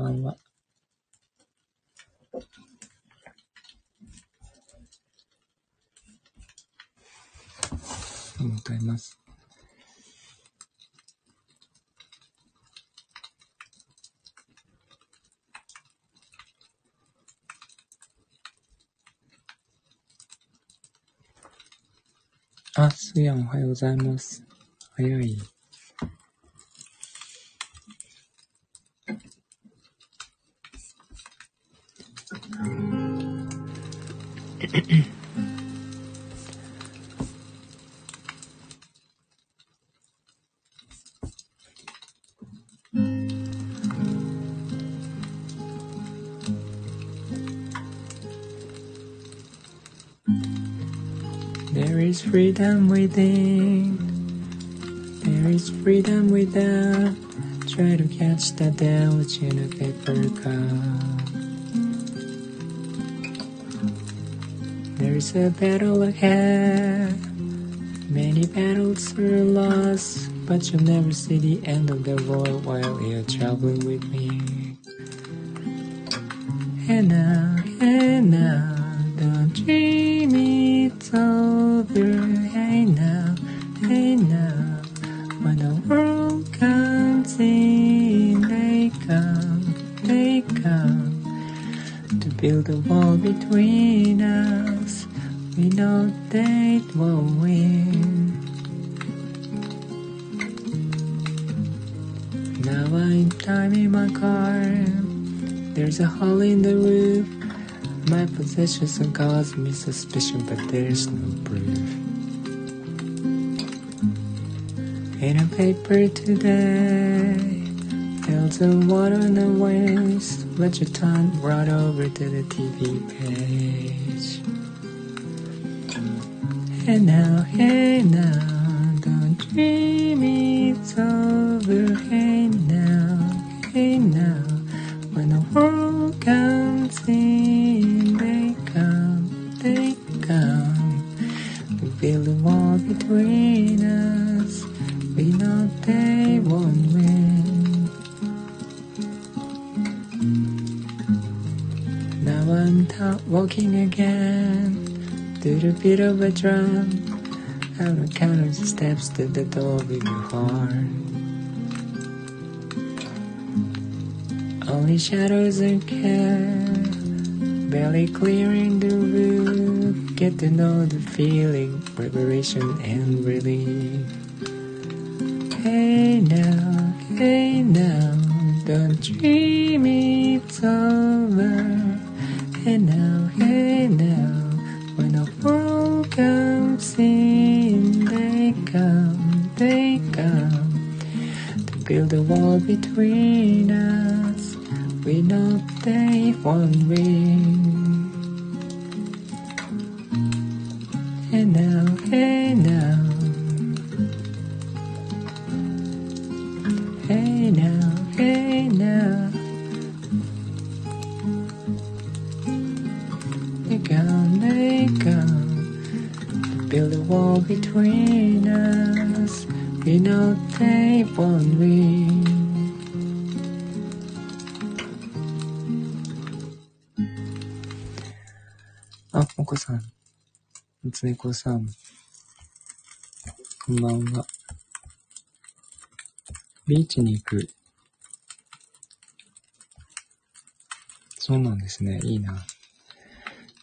ばんは。ありがとうございます。あ、すやん、おはようございます。早い。To catch the doubt in a paper cup. There is a battle ahead. Many battles are lost, but you'll never see the end of the war while you're traveling with can cause me suspicion, but there's no proof. In a paper today, fields of water on the waste. Let your tongue right over to the TV page. And now, hey now, don't dream it's over. Hey now, hey now, when the world comes in, A wall between us. We know they won't win. Now I'm ta- walking again to the beat of a drum. I will count the steps to the door with your heart. Only shadows are kept, barely clearing the roof. Get to know the feeling, preparation and relief. Hey now, hey now, don't dream it's over. Hey now, hey now, when the world comes in, they come, they come to build a wall between us. We know they won't win. hey now. Hey now, hey now. They come, they come. Build a wall between us. We know they won't win. あ、もこさん。みつねこさん。 こんばんは。ビーチに行く。そうなんですね。いいな。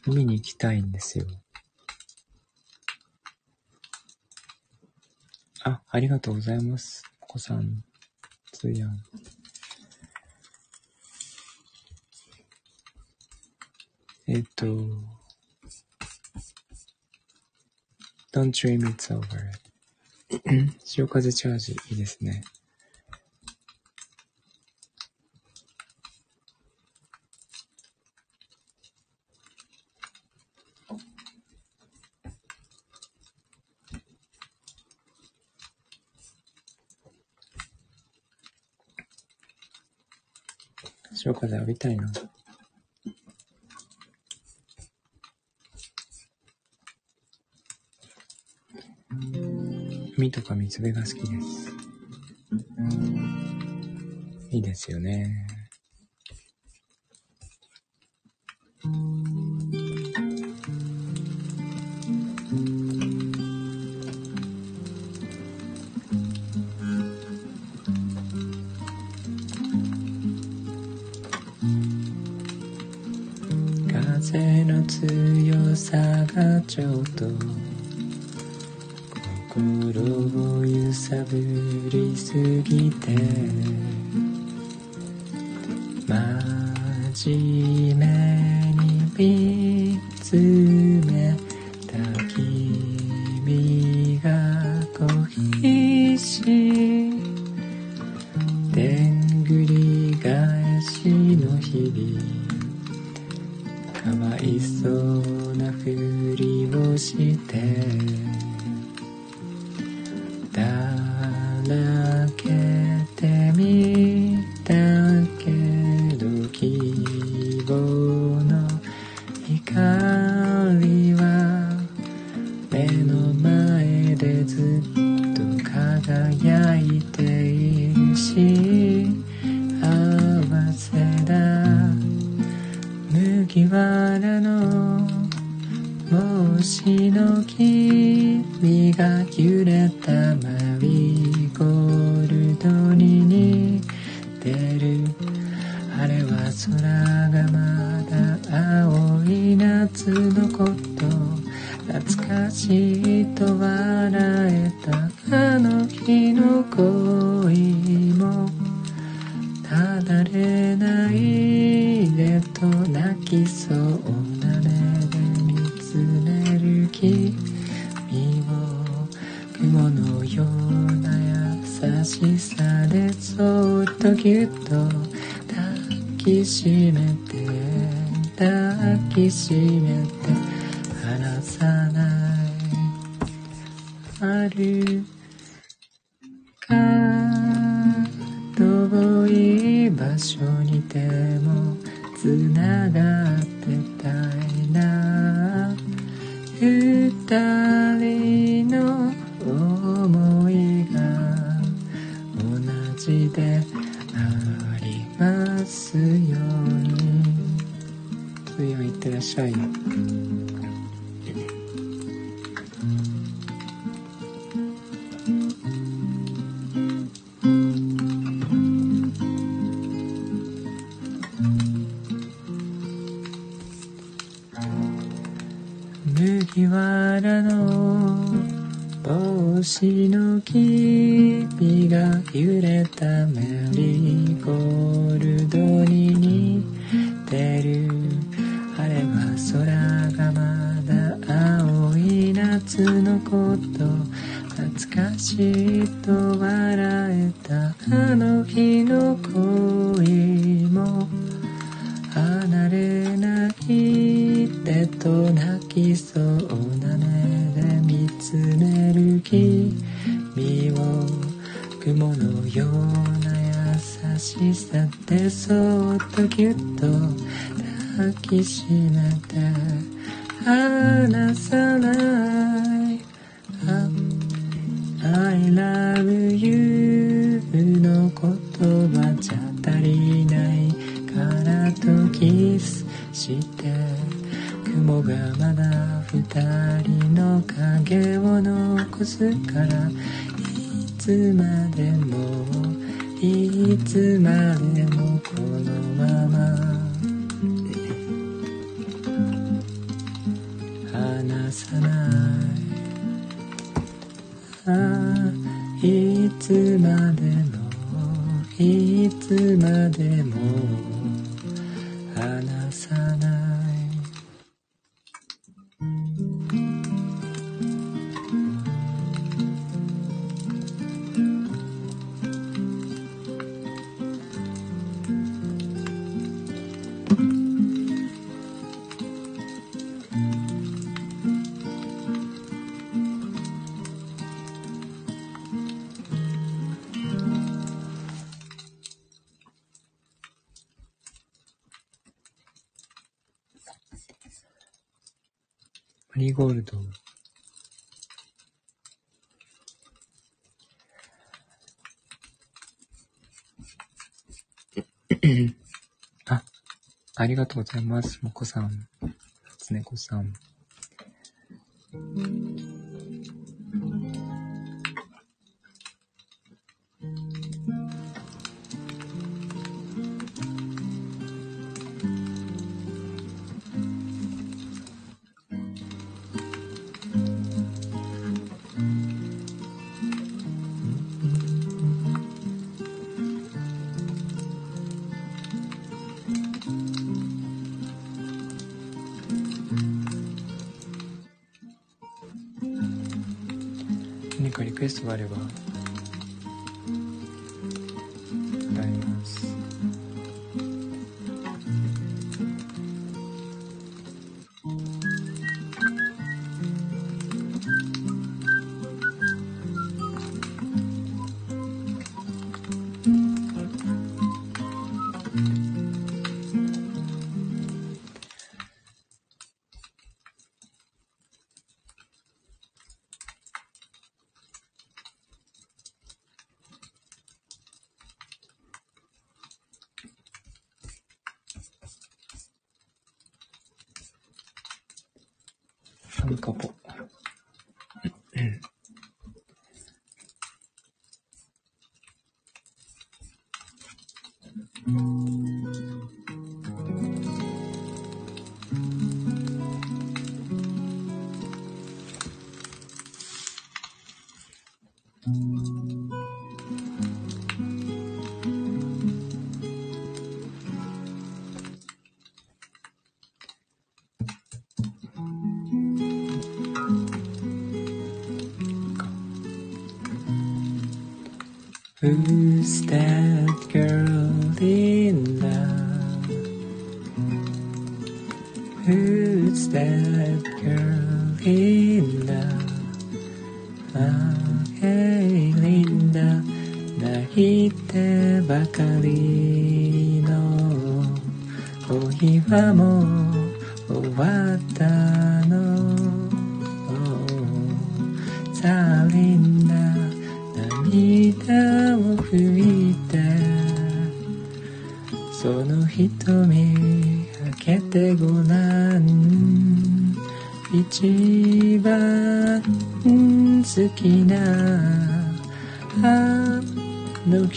海に行きたいんですよ。あ、ありがとうございます。お子さん、つやん。えっと、Don't dream it's over. 潮風チャージ、いいですね。潮風浴びたいな。海とか水辺が好きです。いいですよね。でずっと輝いているし合わせだ。麦わらの帽子の君が揺れた笑えたあの日の恋も離れない手と泣きそうな目で見つめる君を雲のような優しさでそっとぎゅっと抱きしがとうございます。もこさん、つねこさん。何か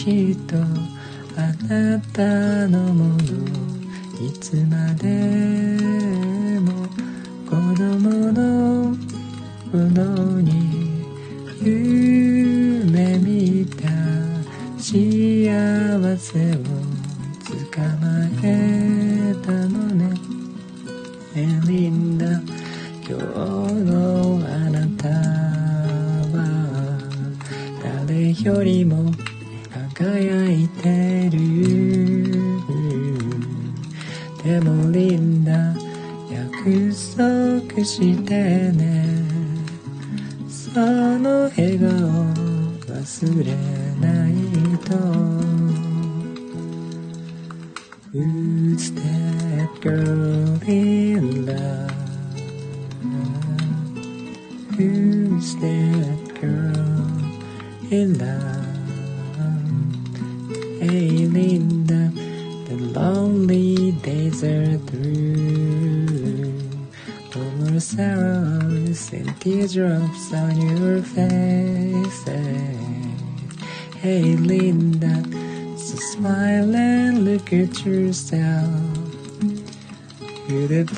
の人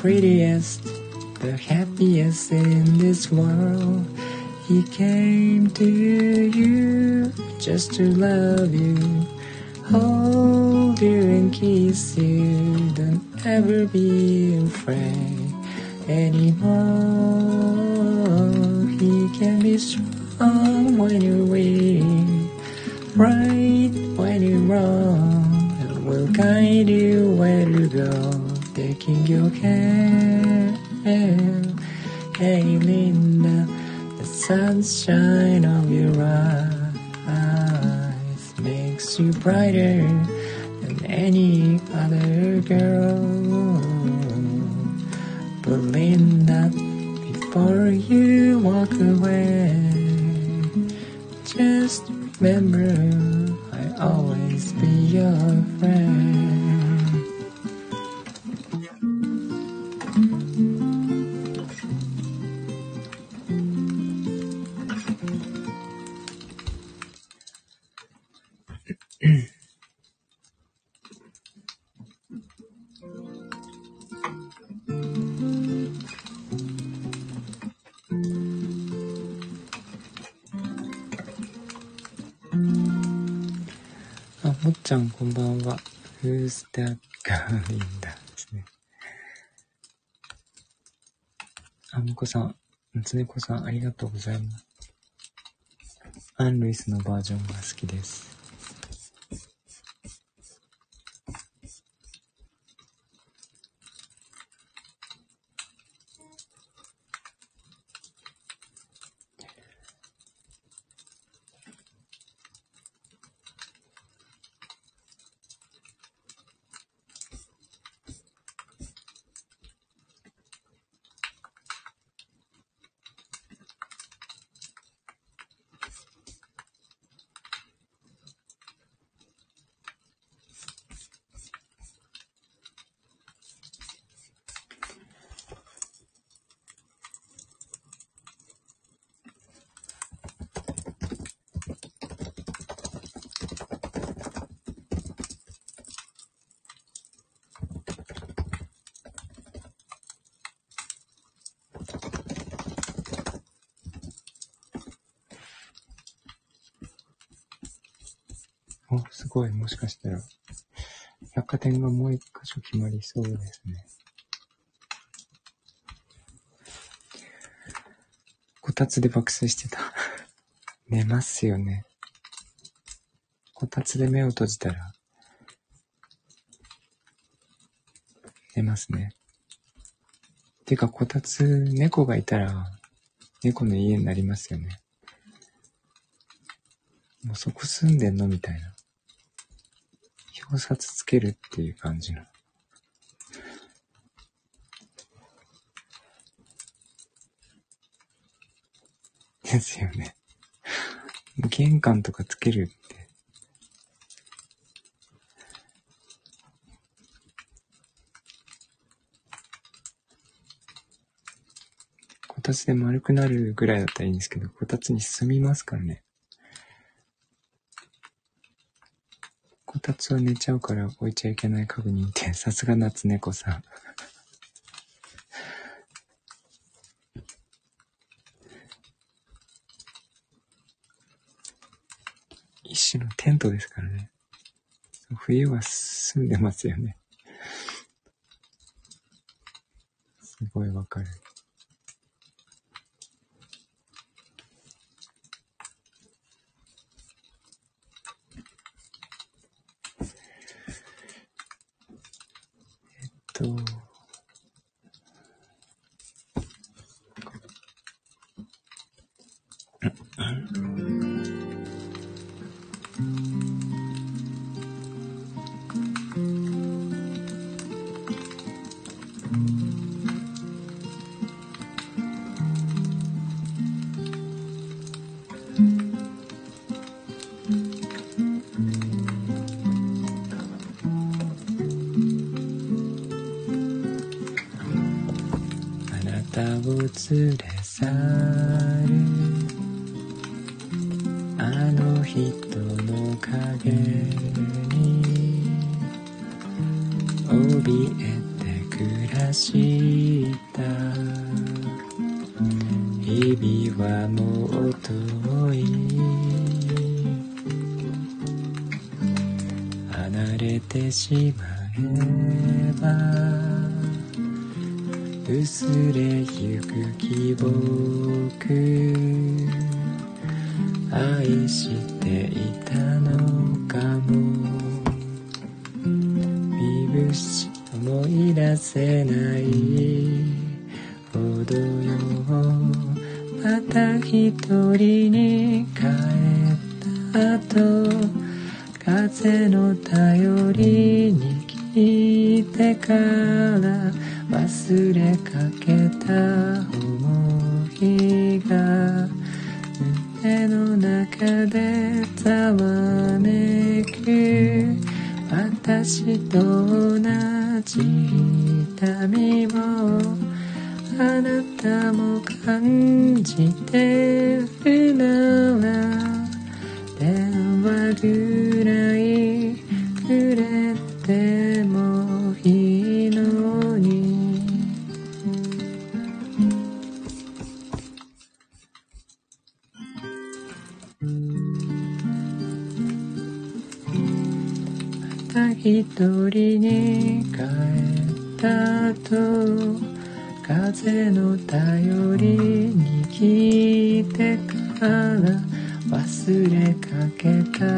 prettiest, the happiest in this world. He came to you just to love you, hold you and kiss you. Don't ever be afraid anymore. He can be strong when you're weak, right when you're wrong, and will guide you where to go, taking your hand. Hey, Linda, the sunshine of your eyes makes you brighter than any other girl. But Linda, before you walk away, just remember I'll always be your friend. Who's that girl in that? ですね。あ、むこさん、つねこさん、ありがとうございます。アン・ルイスのバージョンが好きです。すごい、もしかしたら、百貨店がもう一箇所決まりそうですね。こたつで爆睡してた。寝ますよね。こたつで目を閉じたら、寝ますね。てか、こたつ、猫がいたら、猫の家になりますよね。もうそこ住んでんの？みたいな。表札つけるっていう感じの。ですよね。玄関とかつけるって。こたつで丸くなるぐらいだったらいいんですけど、こたつに住みますからね。こたつは寝ちゃうから置いちゃいけない家具にいて、さすが夏猫さん。一種のテントですからね。冬は住んでますよね。すごいわかる。連れしまえば薄れゆく希望愛して忘れかけた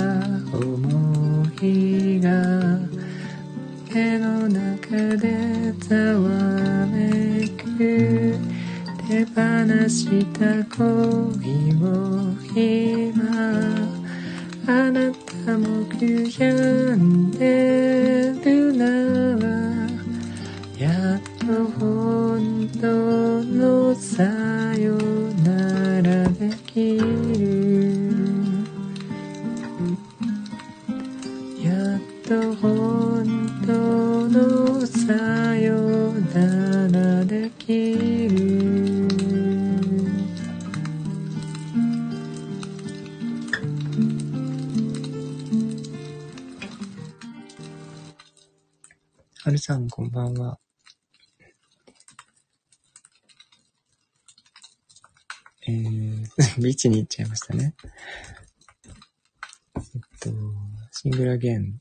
ちに行っちゃいましたね。えっと、シングルアゲン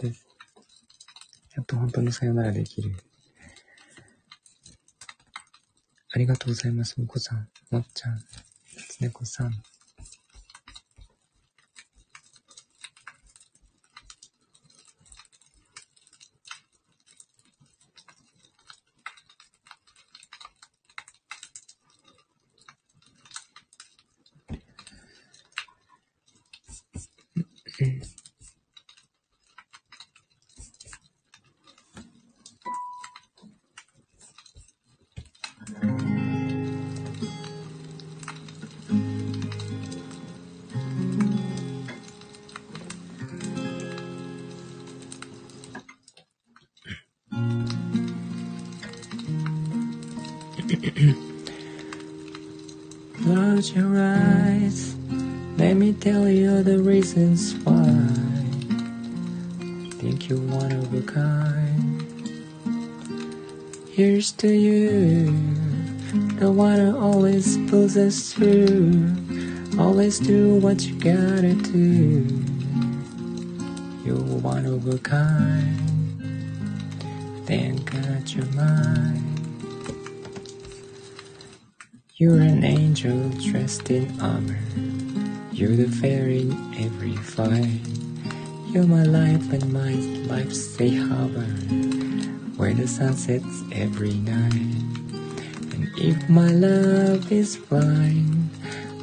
です。やっと本当のさよならできる。ありがとうございます、もこさん、もっちゃん、つねこさん。Close your eyes. Let me tell you the reasons why. Think you're one of a kind. Here's to you. The one who always pulls us through. Always do what you gotta do. You're one of a kind. Then got your mind. You're an angel dressed in armor. You're the fairy in every fight. You're my life and my life's safe harbor, where the sun sets every night. And if my love is blind,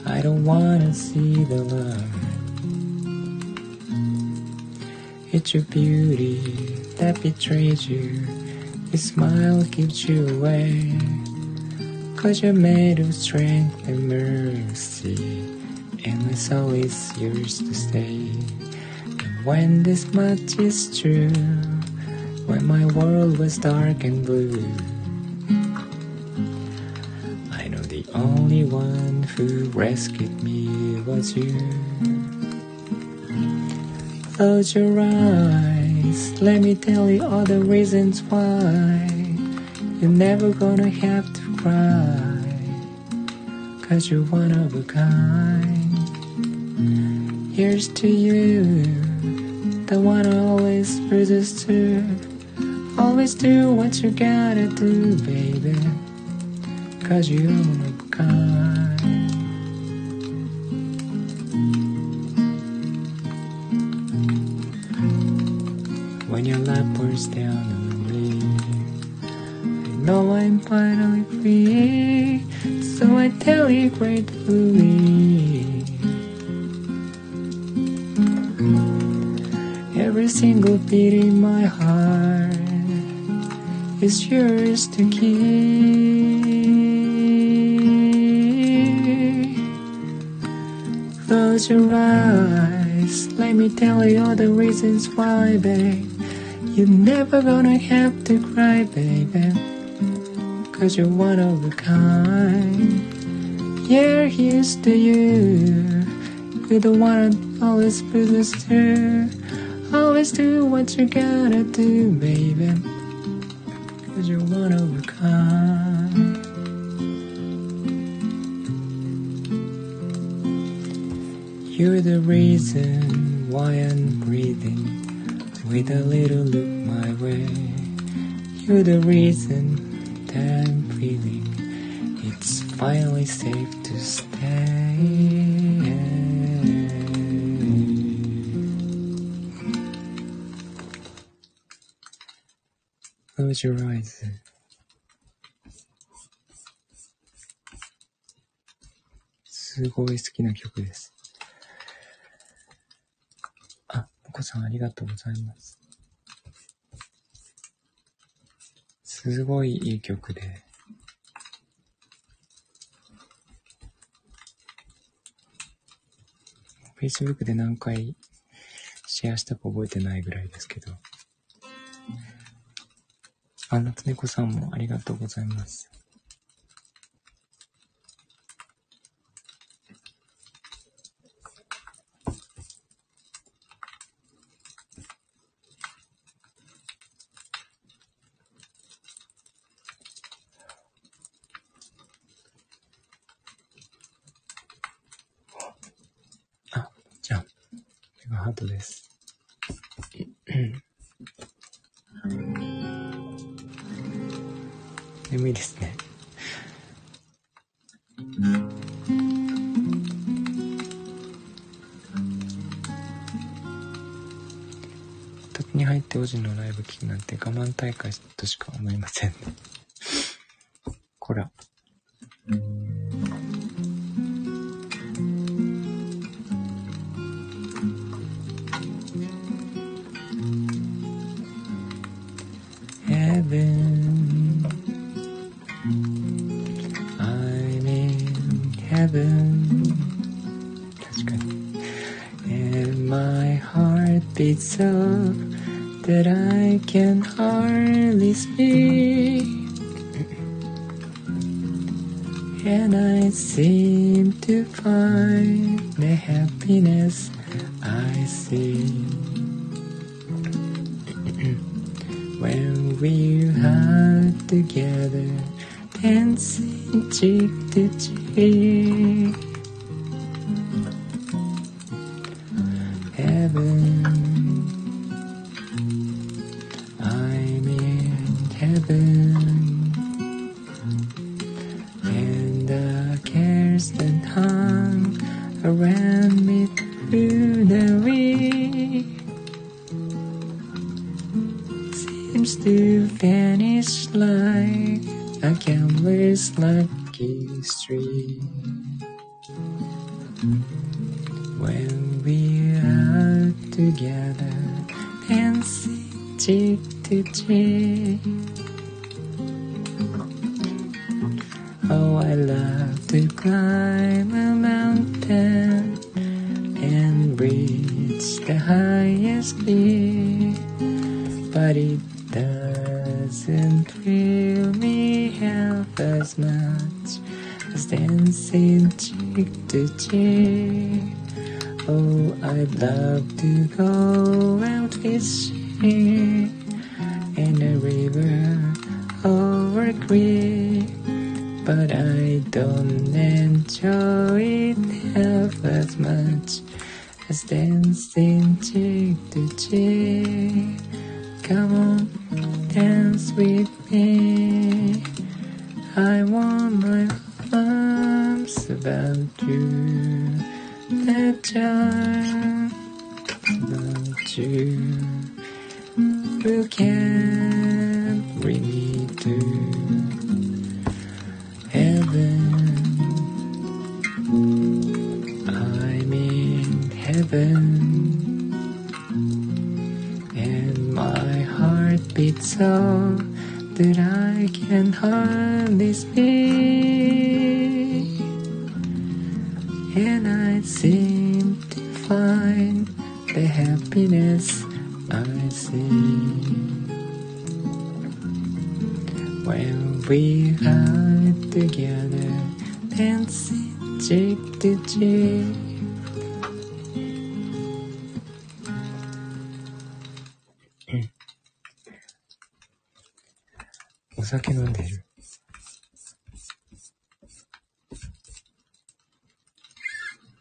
I don't wanna see the light. It's your beauty that betrays you. Your smile gives you away. Cause you're made of strength and mercy, and it's always yours to stay. And when this much is true, when my world was dark and blue, I know the only one who rescued me was you. Close your eyes, let me tell you all the reasons why you're never gonna have to cry. Cause you're one of a kind. Here's to you, the one who always chooses to. Always do what you gotta do, baby. Cause you're one of a kind. When your lap pours down I know I'm finally free. So I tell you gratefully. Every single beat in my heart is yours to keep. Close your eyes, let me tell you all the reasons why, babe. You're never gonna have to cry, baby. Cause you're one of a kind. Yeah, here's to you. You're the one that always puts us through. Always do what you gotta do, baby. Cause you're one of a kind. You're the reason why I'm breathing with a little look my way. You're the reason and breathing. It's finally safe to stay. Close your eyes. すごい好きな曲です。あ、お子さんありがとうございます。すごいいい曲で。Facebook で何回シェアしたか覚えてないぐらいですけど。あ、夏猫さんもありがとうございます。ハートです。眠いですね。時に入って王子のライブ聞くなんて我慢大会としか思いませんね。Oh, I'd love to go out fishing in a river or a creek, but I don't enjoy it half as much as dancing cheek to cheek. Come on, dance with me. I want my arms about you. Charm about you. Can bring me to heaven? I'm in heaven and my heart beats so that I can hardly speak. Are together, dancing cheek to cheek. お酒飲んでる。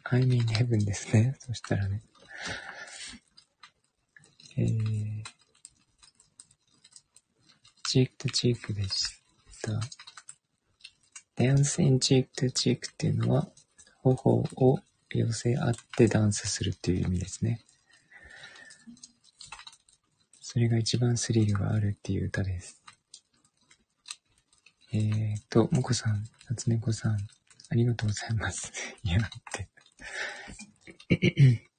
I'm in heaven ですね。そしたらね。えー、チークとチークでした。Dancing cheek to cheek っていうのは、頬を寄せ合ってダンスするっていう意味ですね。それが一番スリルがあるっていう歌です。えーと、もこさん、夏猫さん、ありがとうございます。いや、って。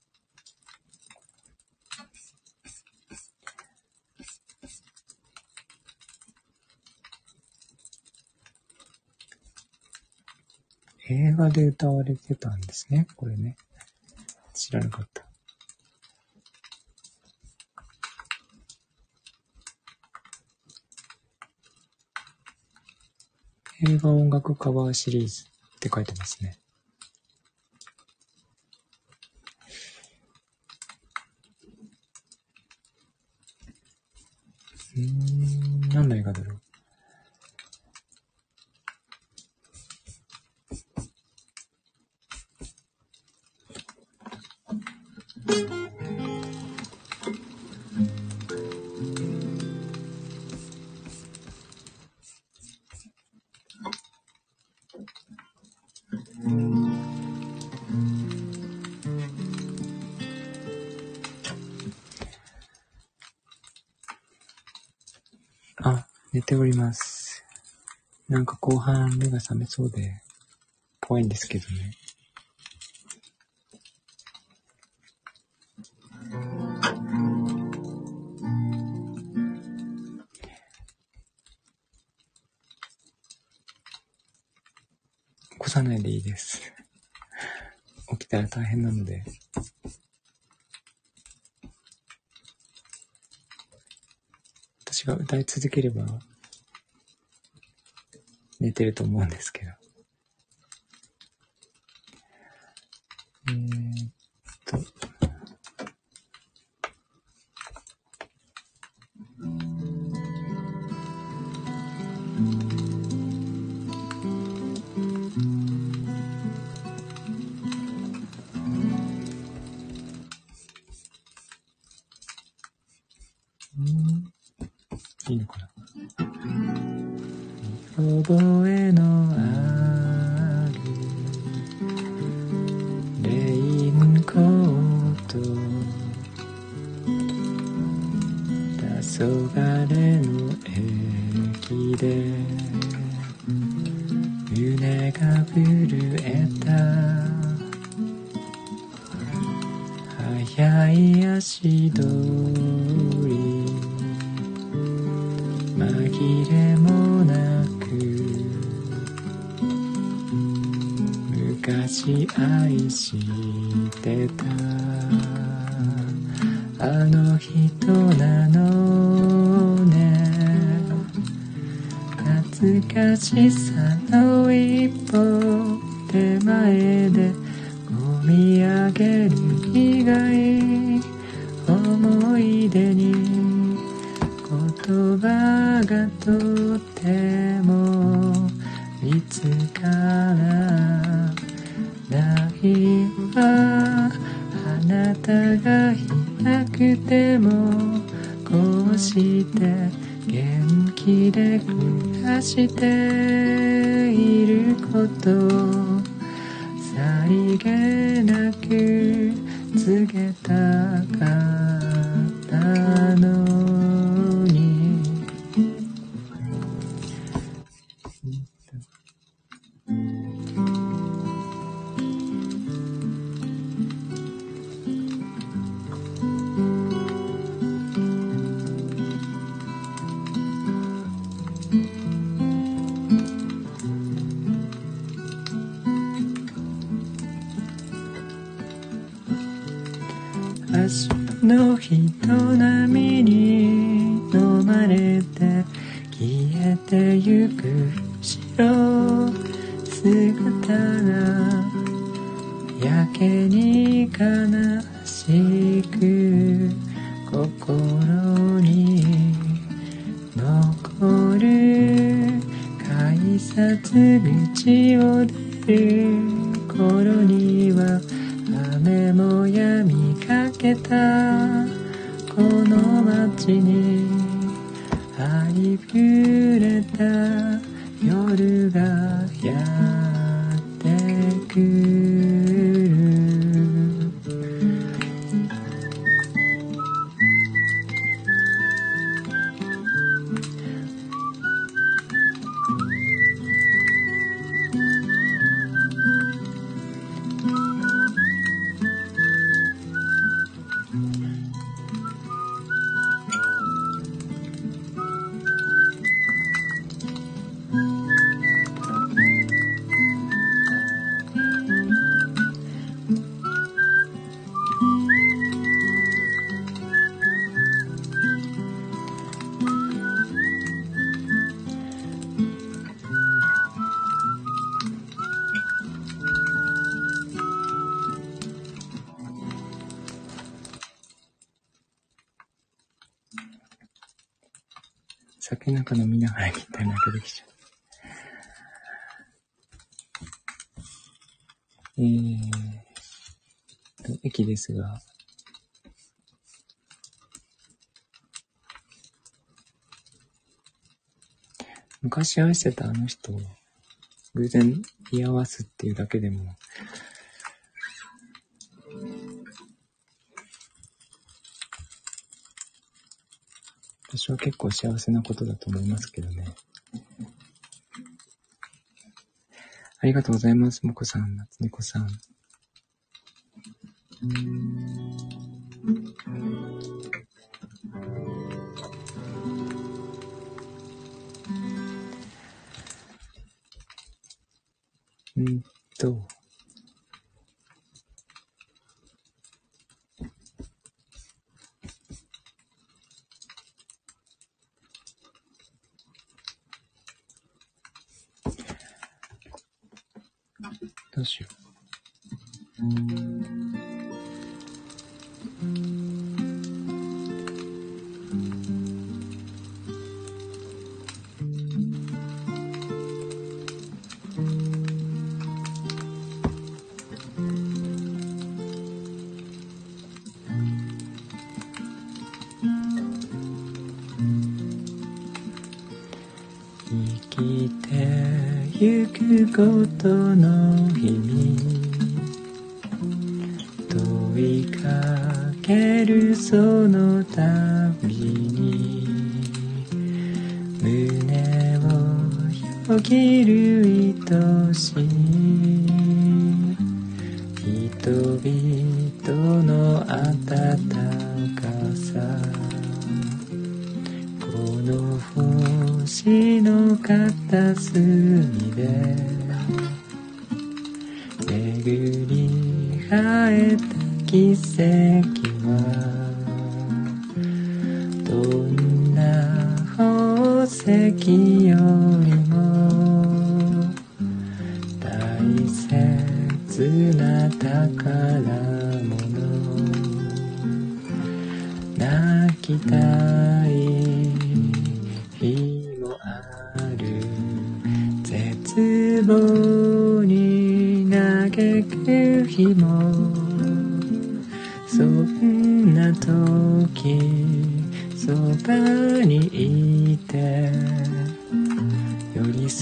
映画で歌われてたんですね、これね。知らなかった。映画音楽カバーシリーズって書いてますね。そうで怖いんですけどね。起こさないでいいです。起きたら大変なので。私が歌い続ければ寝てると思うんですけど。覚えの懐かやけに悲しく心に残る改札口を出る。ですが、昔愛してたあの人を偶然居合わすっていうだけでも、私は結構幸せなことだと思いますけどね。ありがとうございます、もこさん、夏猫さん。うんうん。ることの意味。問いかけるその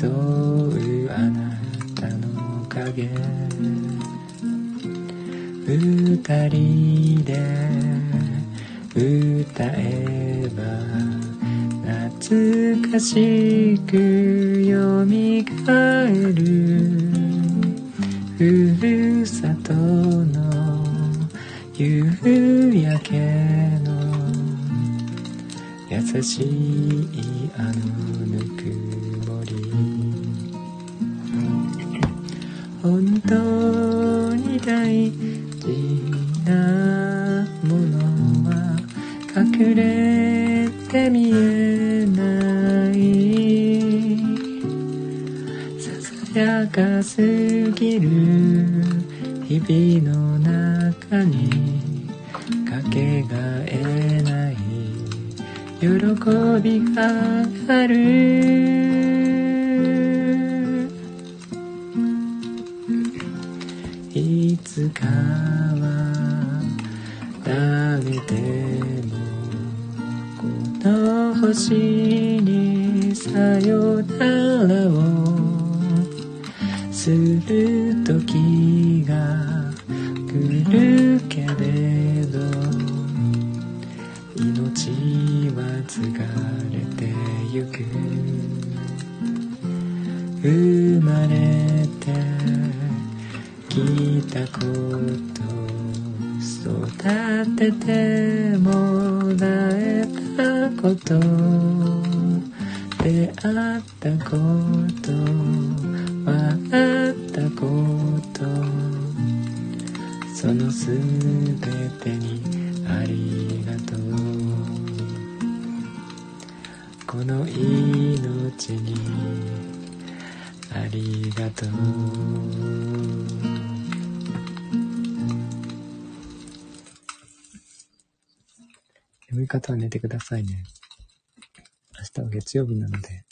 寄り添うあなたの影。二人で歌えば懐かしくよみがえる。ふるさとの夕焼けの優しいあのぬく大事なものは隠れて見えないささやかすぎる日々の中にかけがえない喜びがある星にさよならをする時が来るけれど命は継がれてゆく生まれてきたこと育ててもこと。出会ったこと。笑ったこと。そのすべてにありがとう。この命にありがとう。方は寝てくださいね。明日は月曜日なので、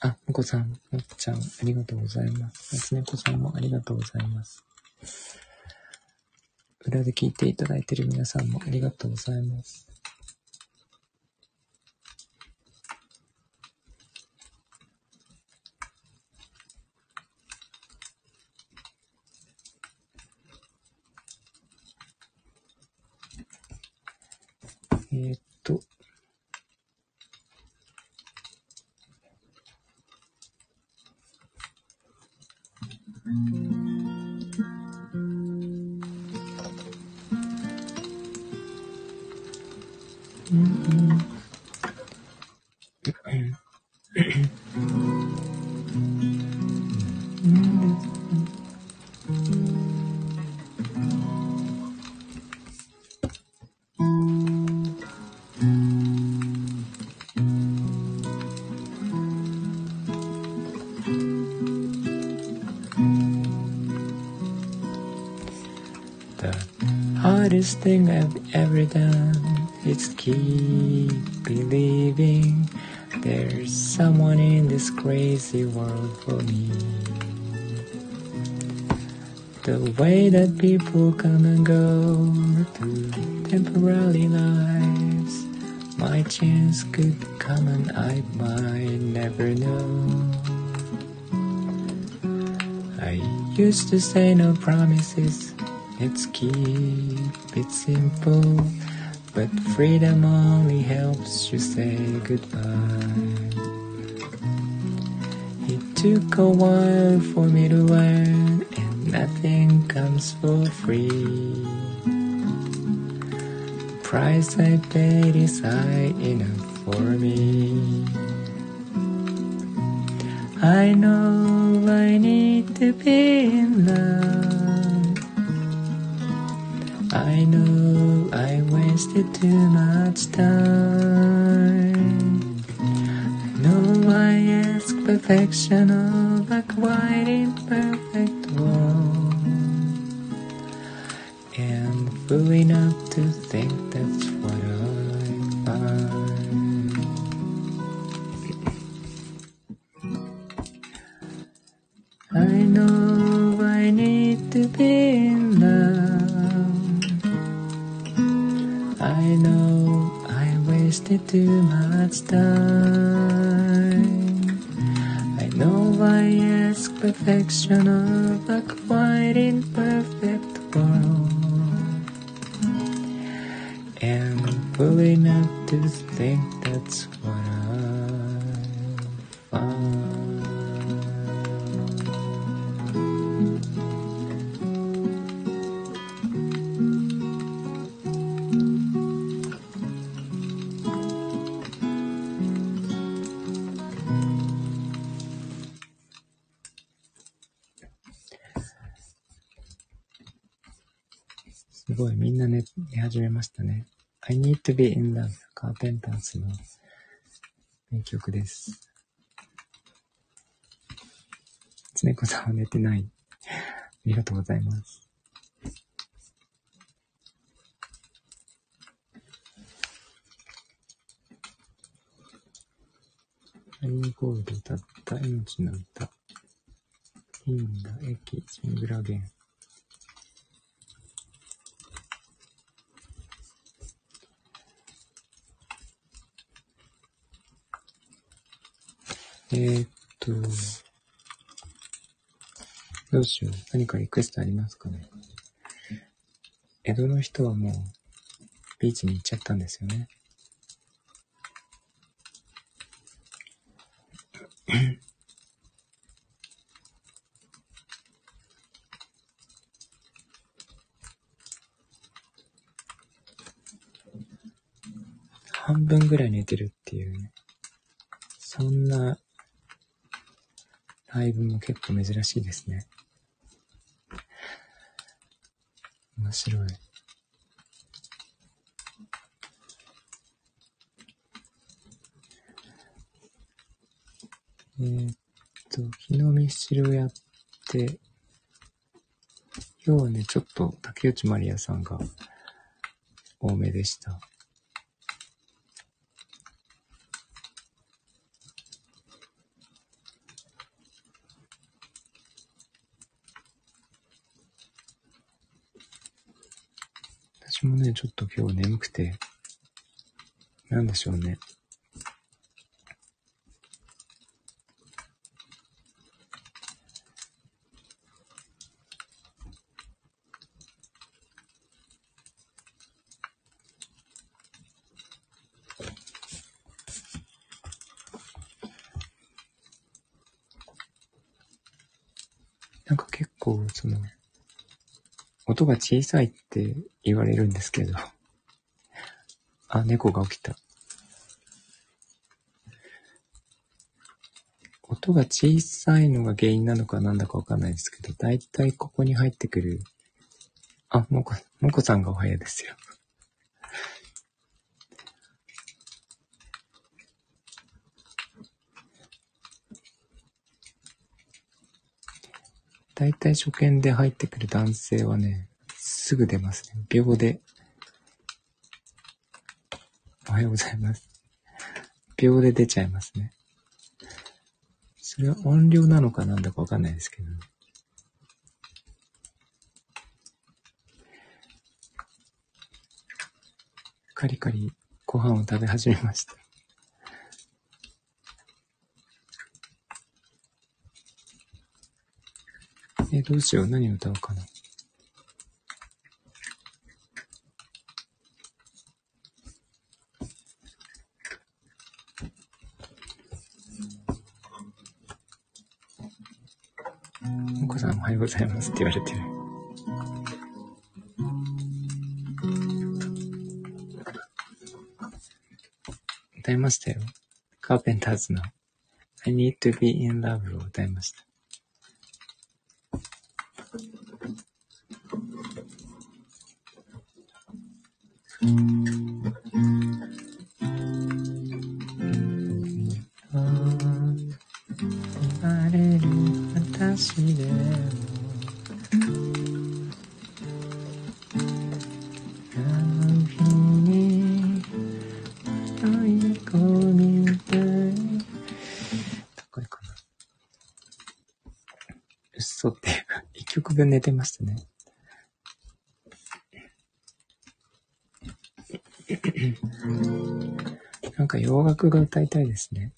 あ、もこさん、もっちゃん、ありがとうございます。夏猫さんもありがとうございます。裏で聞いていただいている皆さんもありがとうございます。Thing I've ever done is keep believing there's someone in this crazy world for me. The way that people come and go through temporary lives, my chance could come and I might never know. I used to say no promises Let's keep it simple, but freedom only helps you say goodbye. It took a while for me to learn, and nothing comes for free. The price I paid is high enough for me. I know I need to be in love. I know I wasted too much time. I know I ask perfection of a quite imperfect world. And fool enough to think fiction of the quiet. To be in love カーペンターズの名曲です。つねこさんは寝てない。ありがとうございます。ハリーゴールド歌った命の歌。インダ、駅、シングラゲン。えー、っと、どうしよう。何かリクエストありますかね。江戸の人はもう、ビーチに行っちゃったんですよね。半分ぐらい寝てるっていうね。そんなライブも結構珍しいですね。面白い。えー、っと、昨日ミスチルをやって、今日はね、ちょっと竹内まりやさんが多めでした。ちょっと今日眠くて、なんでしょうね。なんか結構、その、音が小さいって言われるんですけど。あ、猫が起きた。音が小さいのが原因なのかなんだかわかんないですけど、だいたいここに入ってくる、あ、もこ、もこさんがおはようですよ。だいたい初見で入ってくる男性はね、すぐ出ますね。秒で。おはようございます。秒で出ちゃいますね。それは音量なのかなんだかわかんないですけど、カリカリご飯を食べ始めました。えどうしよう。何歌おうかな。もこさんおはようございますって言われてる。歌いましたよ。カーペンターズの I need to be in love を歌いました。か洋楽が歌いたいですね。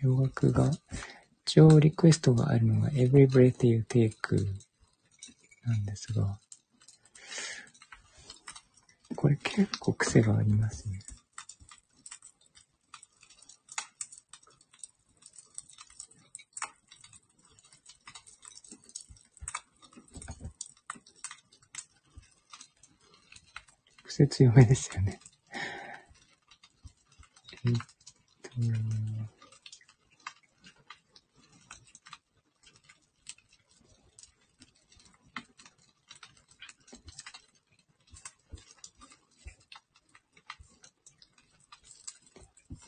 洋楽が一応リクエストがあるのが Every Breath You Take なんですが、これ結構癖がありますね。癖強めですよね。えっ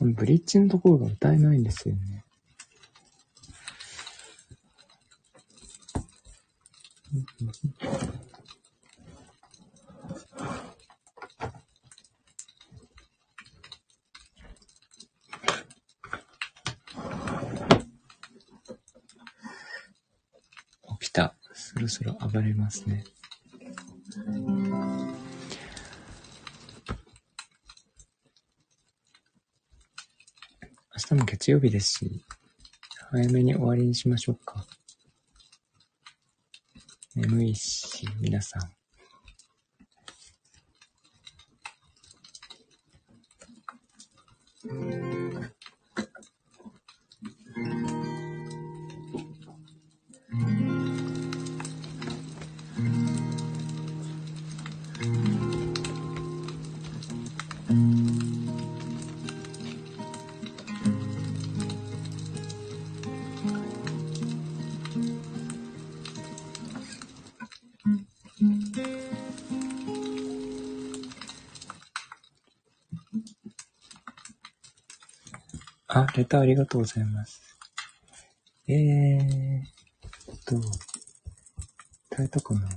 と、ブリッジのところが歌えないんですよね。起きた。そろそろ暴れますね。日曜日ですし、早めに終わりにしましょうか。眠いし、皆さん。ターありがとうございます。えーっと、耐えたかな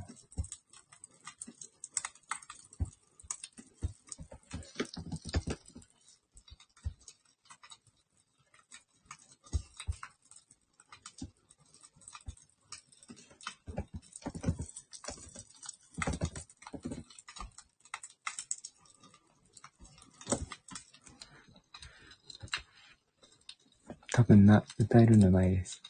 歌えるのないです。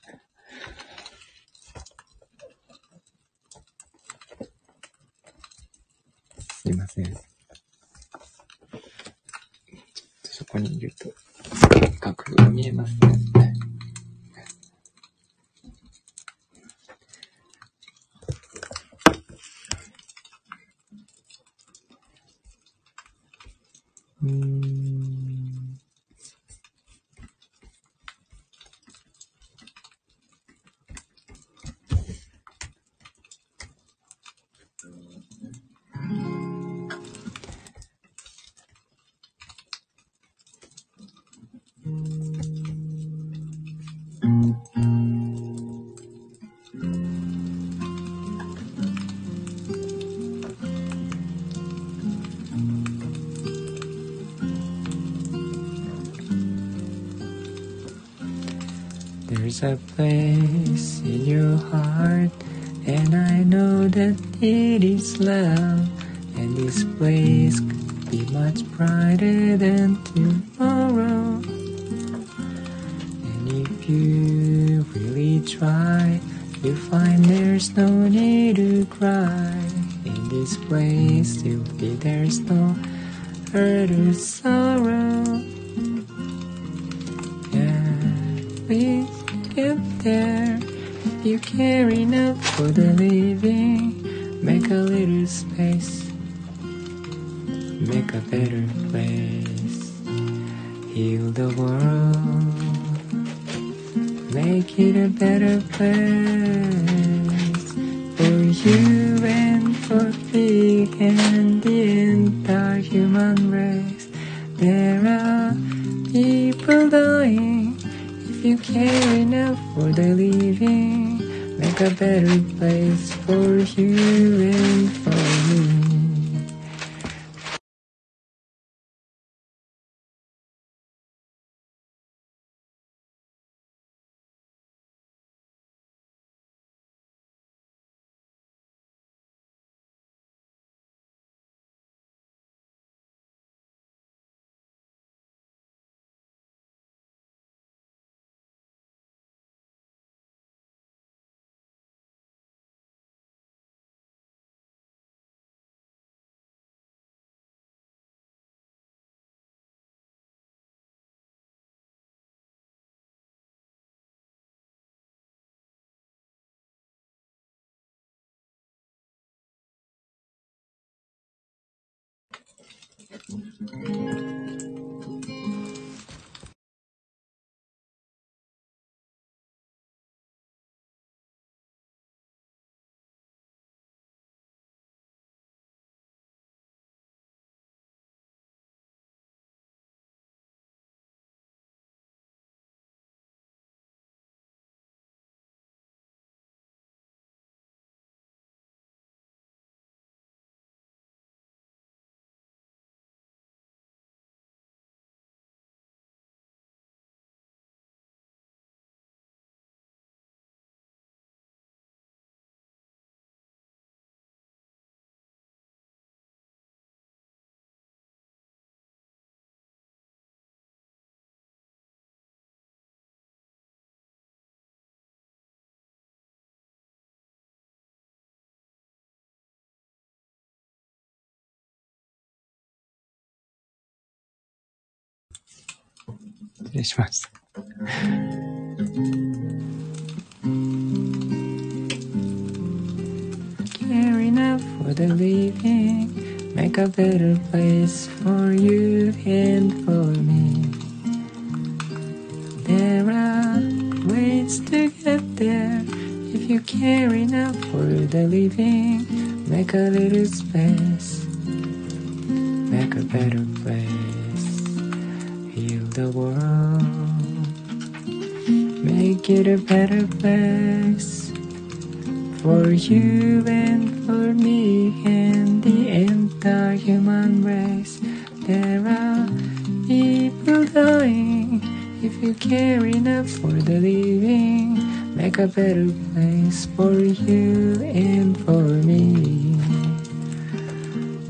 Place in your heart, and I know that it is love. And this place could be much brighter than. Enough for the living, make a little space. Make a better place. Heal the world. Make it a better place. For you and for me and the entire human race. There are people dying. If you care enough for the living, make a better place for you Thank you. 礼しました。Care enough for the living, make a better place for you and for me. There are ways to get there if you care enough for the living, make a little space, make a better place. The world. make it a better place for you and for me and the entire human race. There are people dying if you care enough for the living. Make a better place for you and for me.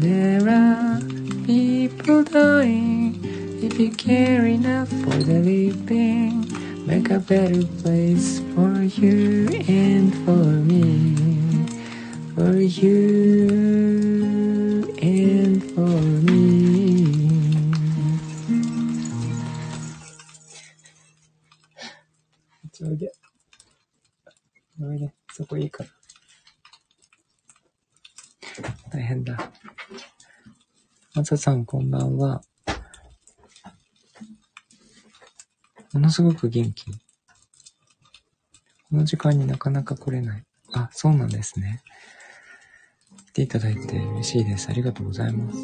There are people dying if you care enough for the living. Make a better place for you and for me. For you and for me. おいで。おいで。そこいいから。大変だ。まささん、こんばんは。 ものすごく元気。この時間になかなか来れない。あ、そうなんですね。来ていただいて嬉しいです。ありがとうございます。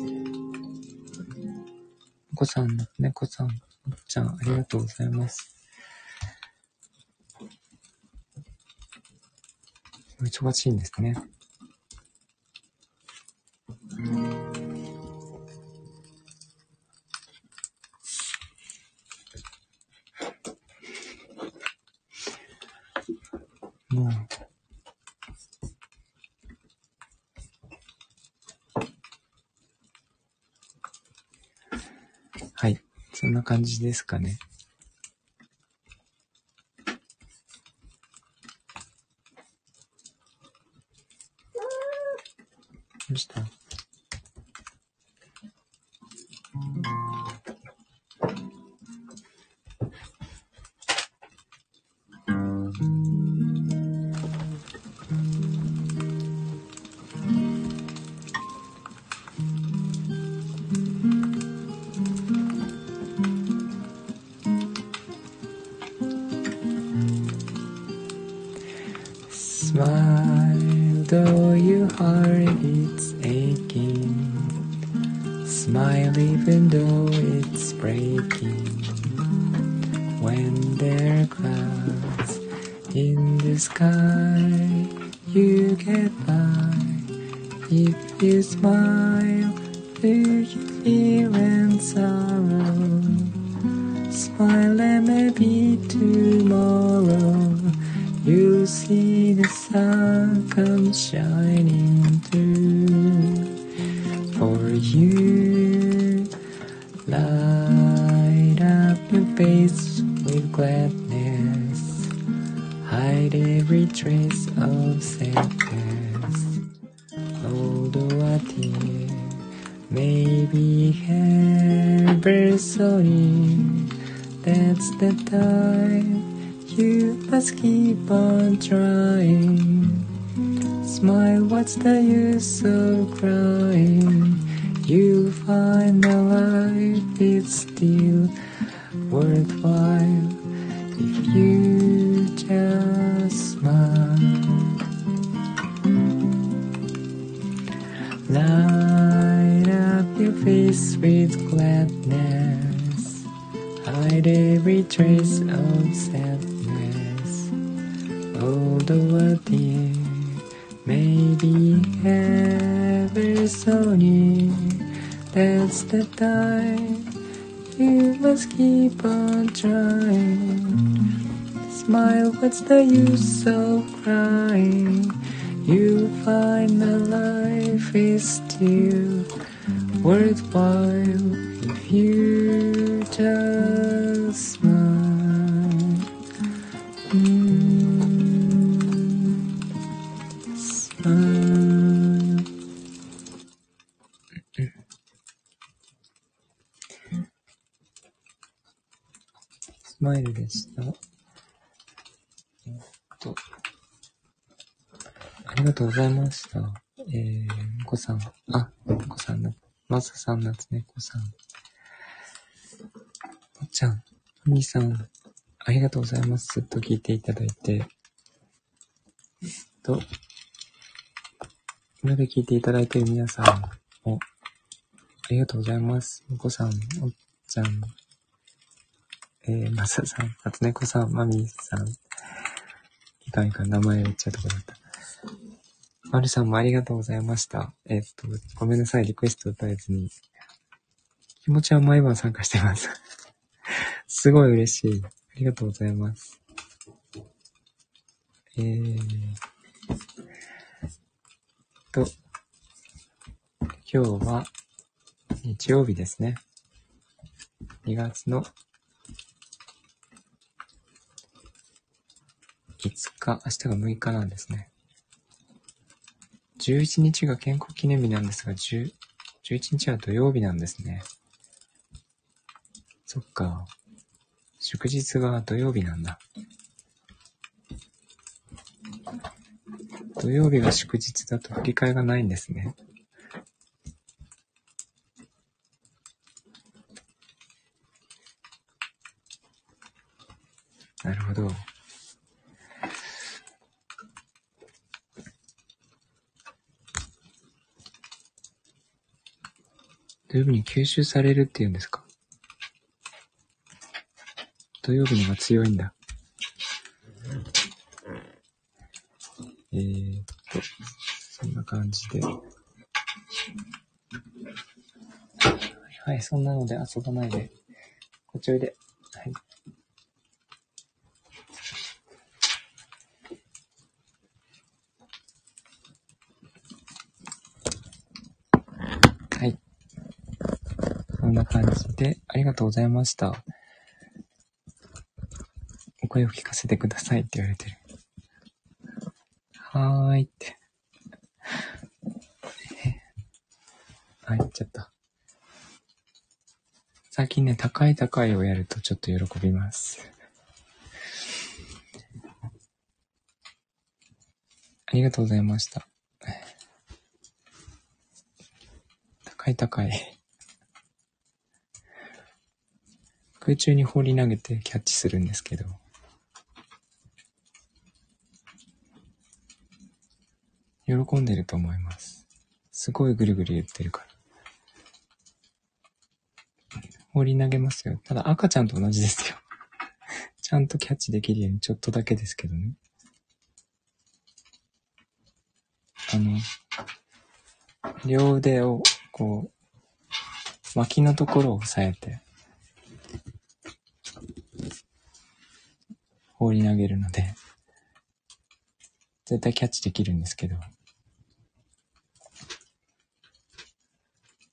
お子さん、猫さん、おっちゃん、ありがとうございます。忙しいんですね。もう。はい。そんな感じですかね。Keep on trying. Smile, what's the use of crying? You'll find that life is still worthwhile if you just smile. Light up your face with gladness. Hide every trace of sadness. Although a tear may be ever so near, that's the time you must keep on trying. Smile, what's the use of crying? You'll find that life is still worthwhile if you just smile. Mm, スマイルでした。えっと、ありがとうございました。えー、こさん、あ、こさんな、まささん、なつねこさん。おっちゃん、ふみさん、ありがとうございます。ずっと聞いていただいて。えっと、裏で聞いていただいている皆さんも、ありがとうございます。もこさん、おっちゃん、えー、まささん、なつねこさん、まみさん、いかんいかん、名前言っちゃうとこだった。まるさんもありがとうございました。えっと、ごめんなさい、リクエスト歌えずに。気持ちは毎晩参加してます。すごい嬉しい。ありがとうございます。えー、と、今日は日曜日ですね。2月の5日、明日が6日なんですね。11日が健康記念日なんですが、10 11日は土曜日なんですね。そっか。祝日が土曜日なんだ。土曜日が祝日だと振り替えがないんですね。なるほど。土曜日に吸収されるっていうんですか？土曜日のが強いんだ。えーっと、そんな感じで。はい、そんなので遊ばないで。こっちおいで。はい。はい。そんな感じで、ありがとうございました。お声を聞かせてくださいって言われてる。はーいって。えあ、言っちゃった。最近ね、高い高いをやるとちょっと喜びます。ありがとうございました。高い高い。空中に放り投げてキャッチするんですけど。喜んでると思います。すごいぐるぐる言ってるから。放り投げますよ。ただ赤ちゃんと同じですよ。ちゃんとキャッチできるようにちょっとだけですけどね。あの、両腕をこう、脇のところを押さえて、放り投げるので、絶対キャッチできるんですけど、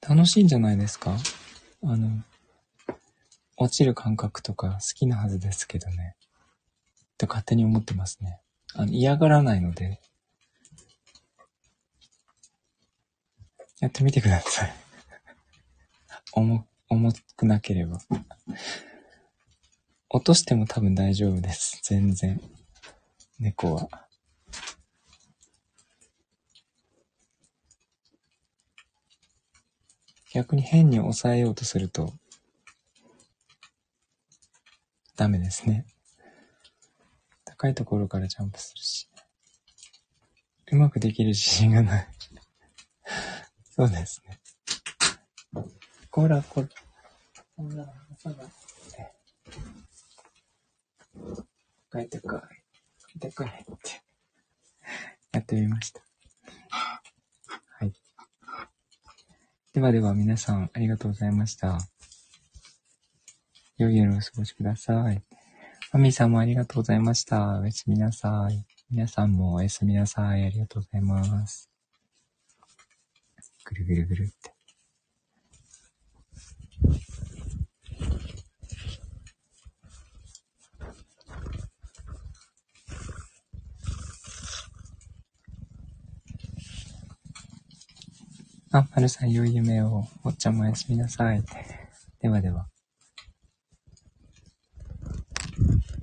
楽しいんじゃないですか？あの、落ちる感覚とか好きなはずですけどね。と勝手に思ってますね。あの、嫌がらないので、やってみてください。重、重くなければ。落としても多分大丈夫です。全然。猫は。逆に変に抑えようとすると、ダメですね。高いところからジャンプするし。うまくできる自信がない。そうですね。こらこら。こら、朝が。高い高い。高いって。やってみました。はい。ではでは皆さんありがとうございました。良い夜をお過ごしください。マミーさんもありがとうございました。おやすみなさい。皆さんもおやすみなさい。ありがとうございます。ぐるぐるぐるって。あ、はるさん良い夢を。おっちゃんもおやすみなさい。ではでは。